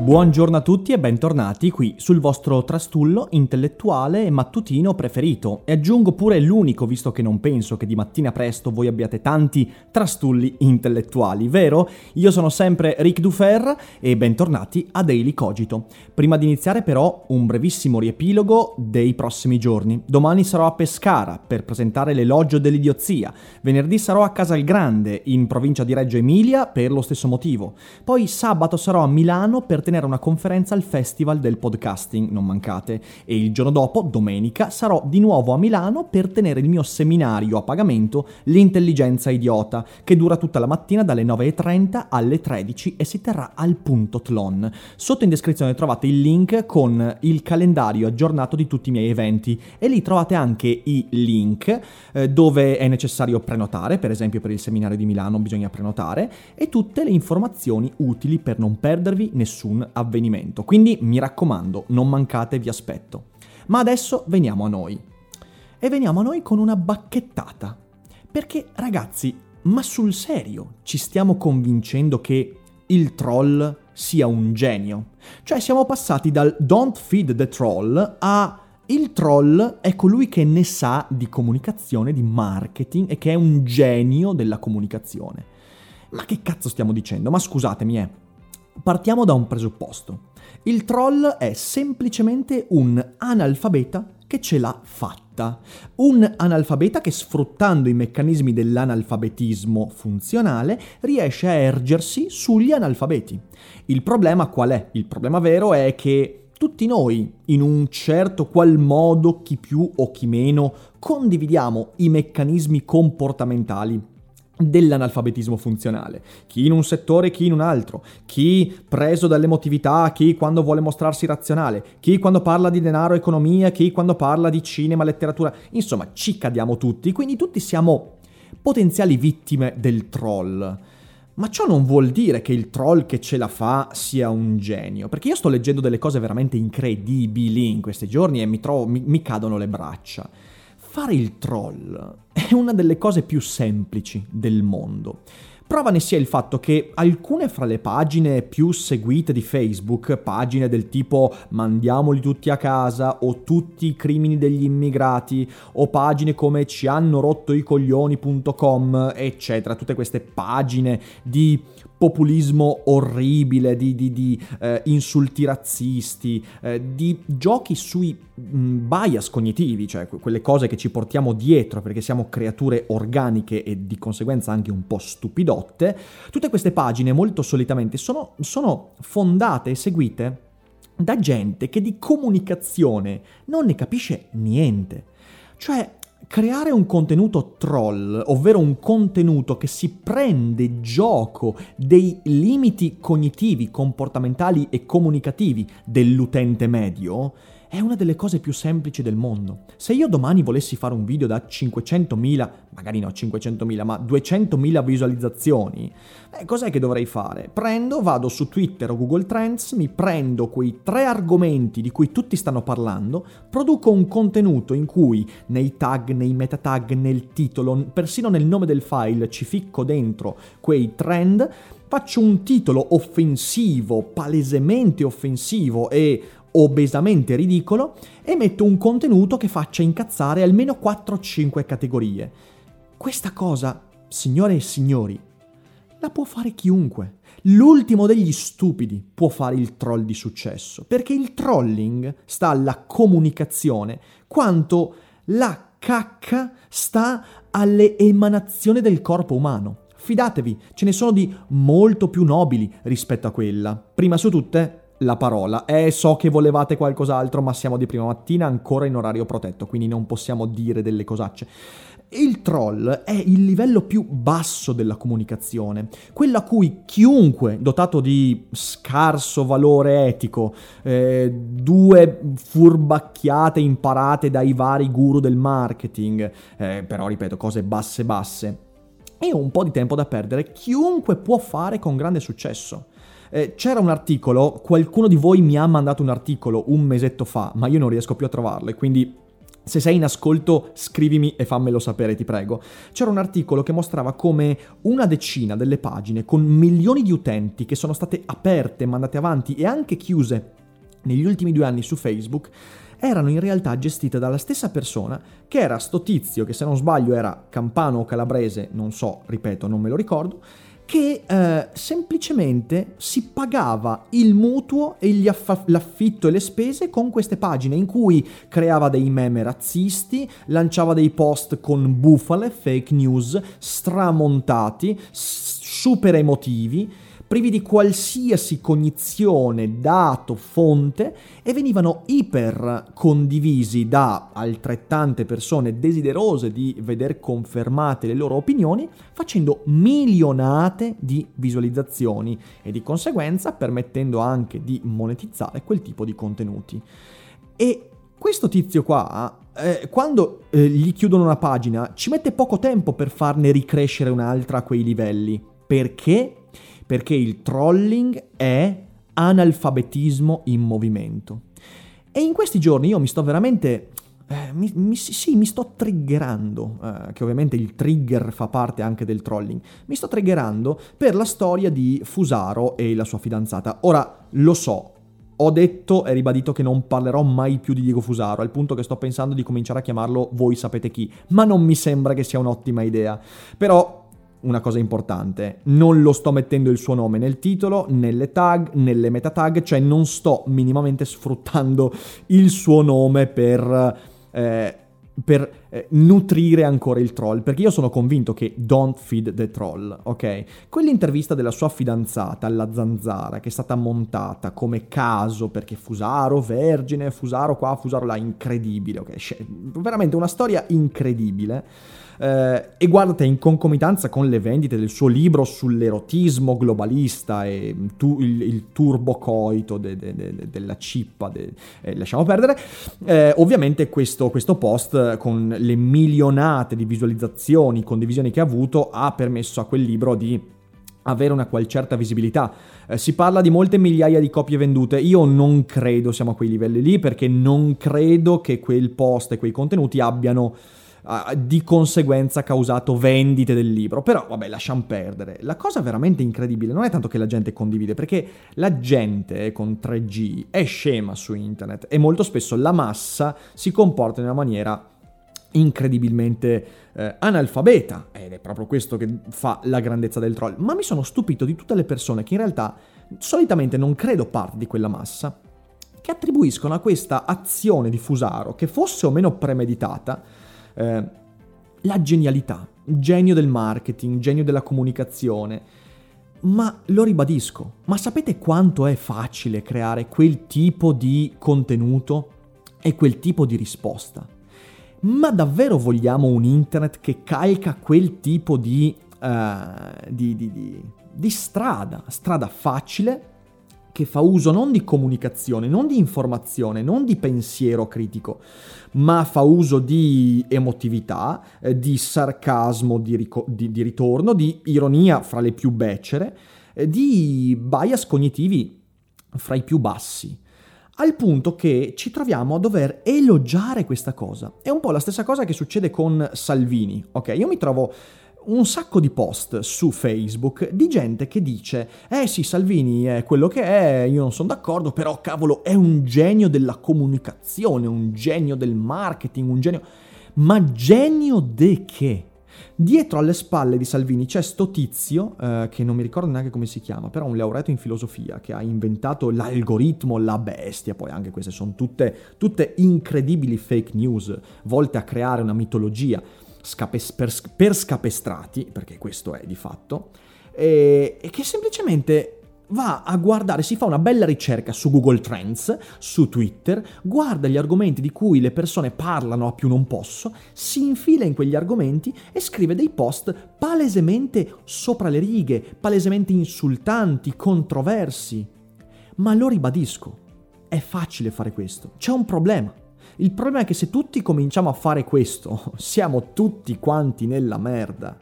Buongiorno a tutti e bentornati qui sul vostro trastullo intellettuale e mattutino preferito. E aggiungo pure l'unico, visto che non penso che di mattina presto voi abbiate tanti trastulli intellettuali, vero? Io sono sempre Ric Dufer e bentornati a Daily Cogito. Prima di iniziare però un brevissimo riepilogo dei prossimi giorni. Domani sarò a Pescara per presentare l'elogio dell'idiozia. Venerdì sarò a Casalgrande, in provincia di Reggio Emilia, per lo stesso motivo. Poi sabato sarò a Milano per tenere una conferenza al Festival del Podcasting, non mancate, e il giorno dopo, domenica, sarò di nuovo a Milano per tenere il mio seminario a pagamento L'intelligenza idiota, che dura tutta la mattina dalle 9.30 alle 13 e si terrà al punto Tlon. Sotto in descrizione trovate il link con il calendario aggiornato di tutti i miei eventi. E lì trovate anche i link eh, dove è necessario prenotare, per esempio per il seminario di Milano bisogna prenotare, e tutte le informazioni utili per non perdervi nessun avvenimento. Quindi mi raccomando, non mancate, vi aspetto. Ma adesso veniamo a noi. E veniamo a noi con una bacchettata. Perché ragazzi, ma sul serio ci stiamo convincendo che il troll sia un genio? Cioè siamo passati dal don't feed the troll a il troll è colui che ne sa di comunicazione, di marketing e che è un genio della comunicazione. Ma che cazzo stiamo dicendo? Ma scusatemi, eh. Partiamo da un presupposto. Il troll è semplicemente un analfabeta che ce l'ha fatta. Un analfabeta che sfruttando i meccanismi dell'analfabetismo funzionale riesce a ergersi sugli analfabeti. Il problema qual è? Il problema vero è che tutti noi, in un certo qual modo, chi più o chi meno, condividiamo i meccanismi comportamentali dell'analfabetismo funzionale, chi in un settore, chi in un altro, chi preso dall'emotività, chi quando vuole mostrarsi razionale, chi quando parla di denaro, economia, chi quando parla di cinema, letteratura, insomma ci cadiamo tutti, quindi tutti siamo potenziali vittime del troll. Ma ciò non vuol dire che il troll che ce la fa sia un genio, perché io sto leggendo delle cose veramente incredibili in questi giorni e mi, trovo, mi, mi cadono le braccia. Fare il troll è una delle cose più semplici del mondo. Prova ne sia il fatto che alcune fra le pagine più seguite di Facebook, pagine del tipo mandiamoli tutti a casa o tutti i crimini degli immigrati o pagine come ci hanno rotto i coglioni.com, eccetera, tutte queste pagine di populismo orribile, di, di, di eh, insulti razzisti, eh, di giochi sui mm, bias cognitivi, cioè quelle cose che ci portiamo dietro perché siamo creature organiche e di conseguenza anche un po' stupidotte, tutte queste pagine molto solitamente sono, sono fondate e seguite da gente che di comunicazione non ne capisce niente. Cioè, creare un contenuto troll, ovvero un contenuto che si prende gioco dei limiti cognitivi, comportamentali e comunicativi dell'utente medio, è una delle cose più semplici del mondo. Se io domani volessi fare un video da 500.000, magari no 500.000, ma 200.000 visualizzazioni, eh, cos'è che dovrei fare? Prendo, vado su Twitter o Google Trends, mi prendo quei tre argomenti di cui tutti stanno parlando, produco un contenuto in cui nei tag, nei meta tag, nel titolo, persino nel nome del file ci ficco dentro quei trend, faccio un titolo offensivo, palesemente offensivo e obesamente ridicolo e metto un contenuto che faccia incazzare almeno 4-5 categorie. Questa cosa, signore e signori, la può fare chiunque. L'ultimo degli stupidi può fare il troll di successo, perché il trolling sta alla comunicazione, quanto la cacca sta alle emanazioni del corpo umano. fidatevi, ce ne sono di molto più nobili rispetto a quella. Prima su tutte, la parola. Eh, so che volevate qualcos'altro, ma siamo di prima mattina ancora in orario protetto, quindi non possiamo dire delle cosacce. Il troll è il livello più basso della comunicazione, quello a cui chiunque dotato di scarso valore etico, eh, due furbacchiate imparate dai vari guru del marketing, eh, però ripeto, cose basse basse, e un po' di tempo da perdere, chiunque può fare con grande successo. Eh, c'era un articolo, qualcuno di voi mi ha mandato un articolo un mesetto fa, ma io non riesco più a trovarlo e quindi se sei in ascolto scrivimi e fammelo sapere, ti prego. C'era un articolo che mostrava come una decina delle pagine con milioni di utenti che sono state aperte, mandate avanti e anche chiuse negli ultimi due anni su Facebook erano in realtà gestite dalla stessa persona che era sto tizio che se non sbaglio era campano o calabrese, non so, ripeto, non me lo ricordo, che eh, semplicemente si pagava il mutuo e affa- l'affitto e le spese con queste pagine in cui creava dei meme razzisti, lanciava dei post con bufale, fake news, stramontati, super emotivi privi di qualsiasi cognizione, dato, fonte e venivano iper condivisi da altrettante persone desiderose di veder confermate le loro opinioni, facendo milionate di visualizzazioni e di conseguenza permettendo anche di monetizzare quel tipo di contenuti. E questo tizio qua, eh, quando eh, gli chiudono una pagina, ci mette poco tempo per farne ricrescere un'altra a quei livelli. Perché? Perché il trolling è analfabetismo in movimento. E in questi giorni io mi sto veramente... Eh, mi, mi, sì, mi sto triggerando, eh, che ovviamente il trigger fa parte anche del trolling, mi sto triggerando per la storia di Fusaro e la sua fidanzata. Ora, lo so, ho detto e ribadito che non parlerò mai più di Diego Fusaro, al punto che sto pensando di cominciare a chiamarlo voi sapete chi, ma non mi sembra che sia un'ottima idea. Però una cosa importante, non lo sto mettendo il suo nome nel titolo, nelle tag, nelle meta tag, cioè non sto minimamente sfruttando il suo nome per, eh, per eh, nutrire ancora il troll, perché io sono convinto che don't feed the troll, ok? Quell'intervista della sua fidanzata alla zanzara, che è stata montata come caso, perché Fusaro, vergine, Fusaro qua, Fusaro là, incredibile, ok? Veramente una storia incredibile eh, e guardate in concomitanza con le vendite del suo libro sull'erotismo globalista e tu, il, il turbocoito de, de, de, della cippa, eh, lasciamo perdere, eh, ovviamente questo, questo post con le milionate di visualizzazioni, condivisioni che ha avuto ha permesso a quel libro di avere una qual certa visibilità. Eh, si parla di molte migliaia di copie vendute, io non credo siamo a quei livelli lì perché non credo che quel post e quei contenuti abbiano uh, di conseguenza causato vendite del libro. Però vabbè, lasciamo perdere. La cosa veramente incredibile non è tanto che la gente condivide, perché la gente con 3G è scema su internet e molto spesso la massa si comporta in una maniera incredibilmente eh, analfabeta ed è proprio questo che fa la grandezza del troll. Ma mi sono stupito di tutte le persone che in realtà solitamente non credo parte di quella massa che attribuiscono a questa azione di Fusaro, che fosse o meno premeditata, eh, la genialità, genio del marketing, genio della comunicazione. Ma lo ribadisco, ma sapete quanto è facile creare quel tipo di contenuto e quel tipo di risposta? Ma davvero vogliamo un internet che calca quel tipo di, uh, di, di, di strada, strada facile, che fa uso non di comunicazione, non di informazione, non di pensiero critico, ma fa uso di emotività, eh, di sarcasmo di, rico- di, di, ritorno, di ironia fra le più becere, eh, di bias cognitivi fra i più bassi. Al punto che ci troviamo a dover elogiare questa cosa. È un po' la stessa cosa che succede con Salvini, ok? Io mi trovo un sacco di post su Facebook di gente che dice eh sì Salvini è quello che è, io non sono d'accordo, però cavolo è un genio della comunicazione, un genio del marketing, un genio... Ma genio de che? Dietro alle spalle di Salvini c'è sto tizio, eh, che non mi ricordo neanche come si chiama, però un laureato in filosofia, che ha inventato l'algoritmo, la bestia, poi anche queste sono tutte, tutte incredibili fake news, volte a creare una mitologia scapes- per, per, scapestrati, perché questo è di fatto, e, e che semplicemente va a guardare, si fa una bella ricerca su Google Trends, su Twitter, guarda gli argomenti di cui le persone parlano a più non posso, si infila in quegli argomenti e scrive dei post palesemente sopra le righe, palesemente insultanti, controversi. Ma lo ribadisco, è facile fare questo, c'è un problema. Il problema è che se tutti cominciamo a fare questo, siamo tutti quanti nella merda.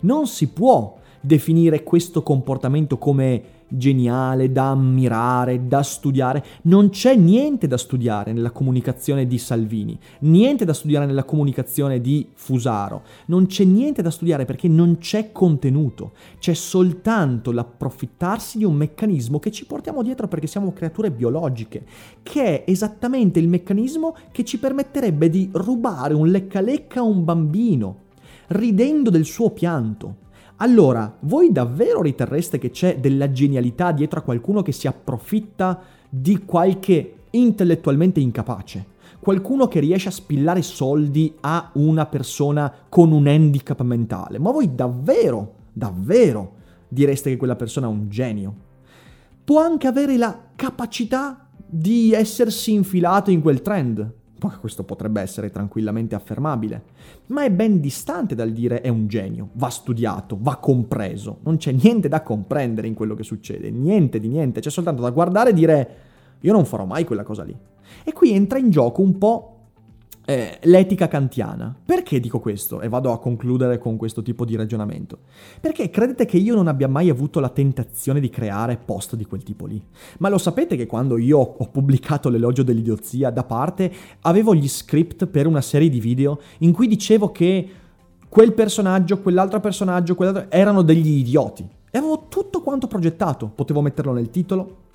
Non si può definire questo comportamento come geniale, da ammirare, da studiare. Non c'è niente da studiare nella comunicazione di Salvini, niente da studiare nella comunicazione di Fusaro, non c'è niente da studiare perché non c'è contenuto, c'è soltanto l'approfittarsi di un meccanismo che ci portiamo dietro perché siamo creature biologiche, che è esattamente il meccanismo che ci permetterebbe di rubare un lecca-lecca a un bambino, ridendo del suo pianto. Allora, voi davvero riterreste che c'è della genialità dietro a qualcuno che si approfitta di qualche intellettualmente incapace? Qualcuno che riesce a spillare soldi a una persona con un handicap mentale? Ma voi davvero, davvero direste che quella persona è un genio? Può anche avere la capacità di essersi infilato in quel trend, questo potrebbe essere tranquillamente affermabile, ma è ben distante dal dire è un genio, va studiato, va compreso, non c'è niente da comprendere in quello che succede, niente di niente, c'è soltanto da guardare e dire io non farò mai quella cosa lì. E qui entra in gioco un po' eh, l'etica kantiana. Perché dico questo? E vado a concludere con questo tipo di ragionamento. Perché credete che io non abbia mai avuto la tentazione di creare post di quel tipo lì? Ma lo sapete che quando io ho pubblicato l'elogio dell'idiozia da parte, avevo gli script per una serie di video in cui dicevo che quel personaggio, quell'altro personaggio, quell'altro erano degli idioti. E avevo tutto quanto progettato. Potevo metterlo nel titolo,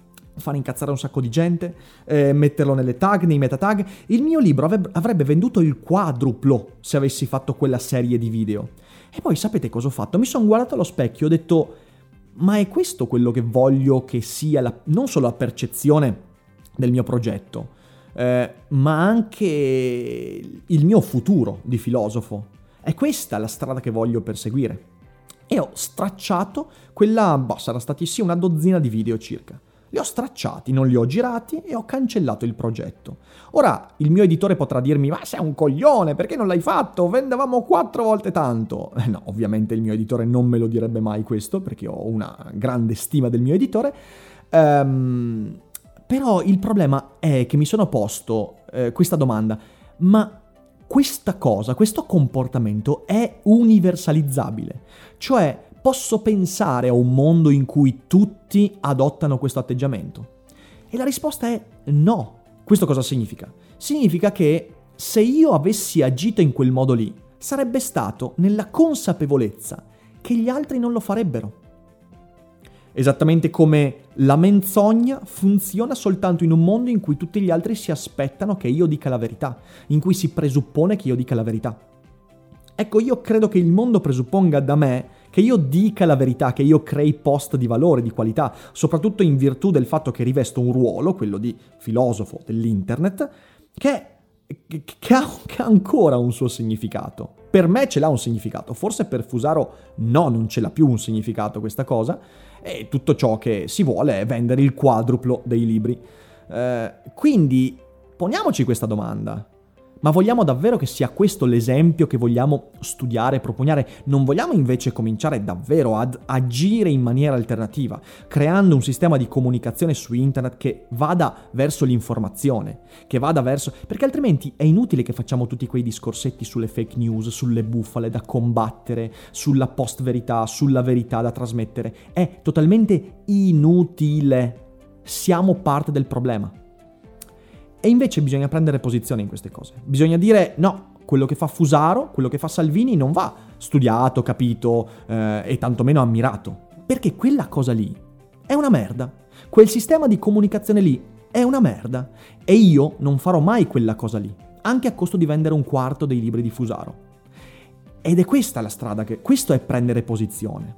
fare incazzare un sacco di gente, eh, metterlo nelle tag, nei meta tag. Il mio libro avrebbe venduto il quadruplo se avessi fatto quella serie di video. E poi sapete cosa ho fatto? Mi sono guardato allo specchio e ho detto, ma è questo quello che voglio che sia la, non solo la percezione del mio progetto, eh, ma anche il mio futuro di filosofo. È questa la strada che voglio perseguire. E ho stracciato quella, boh, sarà stati sì una dozzina di video circa. Li ho stracciati, non li ho girati e ho cancellato il progetto. Ora il mio editore potrà dirmi: Ma sei un coglione, perché non l'hai fatto? Vendevamo quattro volte tanto. Eh no, ovviamente il mio editore non me lo direbbe mai questo, perché ho una grande stima del mio editore. Um, però il problema è che mi sono posto eh, questa domanda: ma questa cosa, questo comportamento è universalizzabile? Cioè, posso pensare a un mondo in cui tutti adottano questo atteggiamento? E la risposta è no. Questo cosa significa? Significa che se io avessi agito in quel modo lì, sarebbe stato nella consapevolezza che gli altri non lo farebbero. Esattamente come la menzogna funziona soltanto in un mondo in cui tutti gli altri si aspettano che io dica la verità, in cui si presuppone che io dica la verità. Ecco, io credo che il mondo presupponga da me che io dica la verità, che io crei post di valore, di qualità, soprattutto in virtù del fatto che rivesto un ruolo, quello di filosofo dell'internet, che, che, che, ha, che ha ancora un suo significato. Per me ce l'ha un significato, forse per Fusaro no, non ce l'ha più un significato questa cosa, e tutto ciò che si vuole è vendere il quadruplo dei libri. Eh, quindi poniamoci questa domanda. Ma vogliamo davvero che sia questo l'esempio che vogliamo studiare e propugnare? Non vogliamo invece cominciare davvero ad agire in maniera alternativa, creando un sistema di comunicazione su internet che vada verso l'informazione, che vada verso... perché altrimenti è inutile che facciamo tutti quei discorsetti sulle fake news, sulle bufale da combattere, sulla post verità, sulla verità da trasmettere. È totalmente inutile. Siamo parte del problema. E invece bisogna prendere posizione in queste cose. Bisogna dire no, quello che fa Fusaro, quello che fa Salvini non va studiato, capito eh, e tantomeno ammirato. Perché quella cosa lì è una merda. Quel sistema di comunicazione lì è una merda. E io non farò mai quella cosa lì, anche a costo di vendere un quarto dei libri di Fusaro. Ed è questa la strada che... Questo è prendere posizione.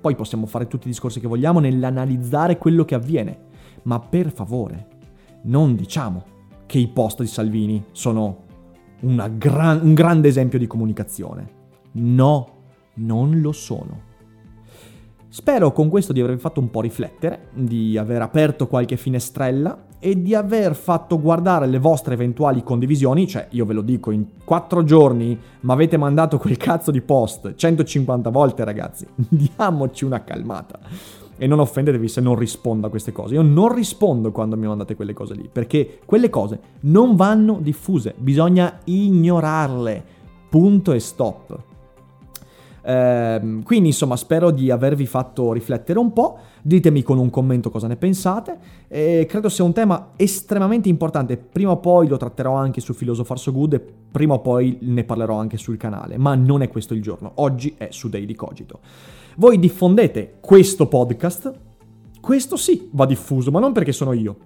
Poi possiamo fare tutti i discorsi che vogliamo nell'analizzare quello che avviene. Ma per favore, non diciamo che i post di Salvini sono gran- un grande esempio di comunicazione. No, non lo sono. Spero con questo di avervi fatto un po' riflettere, di aver aperto qualche finestrella e di aver fatto guardare le vostre eventuali condivisioni, cioè io ve lo dico, in quattro giorni mi avete mandato quel cazzo di post 150 volte ragazzi, diamoci una calmata. E non offendetevi se non rispondo a queste cose. Io non rispondo quando mi mandate quelle cose lì, perché quelle cose non vanno diffuse, bisogna ignorarle. Punto e stop. Eh, quindi insomma spero di avervi fatto riflettere un po', ditemi con un commento cosa ne pensate, eh, credo sia un tema estremamente importante, prima o poi lo tratterò anche su Philosopher So Good e prima o poi ne parlerò anche sul canale, ma non è questo il giorno, oggi è su Daily Cogito. Voi diffondete questo podcast, questo sì va diffuso, ma non perché sono io,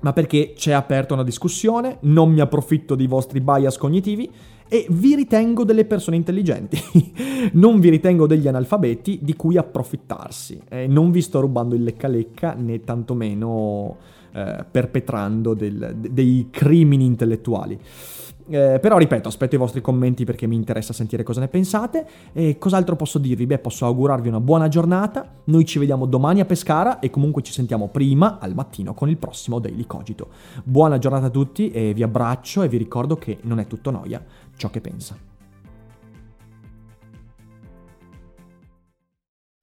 ma perché c'è aperta una discussione, non mi approfitto dei vostri bias cognitivi e vi ritengo delle persone intelligenti, non vi ritengo degli analfabeti di cui approfittarsi. Eh, non vi sto rubando il lecca lecca né tantomeno eh, perpetrando del, dei crimini intellettuali. Eh, però ripeto, aspetto i vostri commenti perché mi interessa sentire cosa ne pensate. E cos'altro posso dirvi? Beh, posso augurarvi una buona giornata. Noi ci vediamo domani a Pescara e comunque ci sentiamo prima al mattino con il prossimo Daily Cogito. Buona giornata a tutti e vi abbraccio e vi ricordo che non è tutto noia ciò che pensa.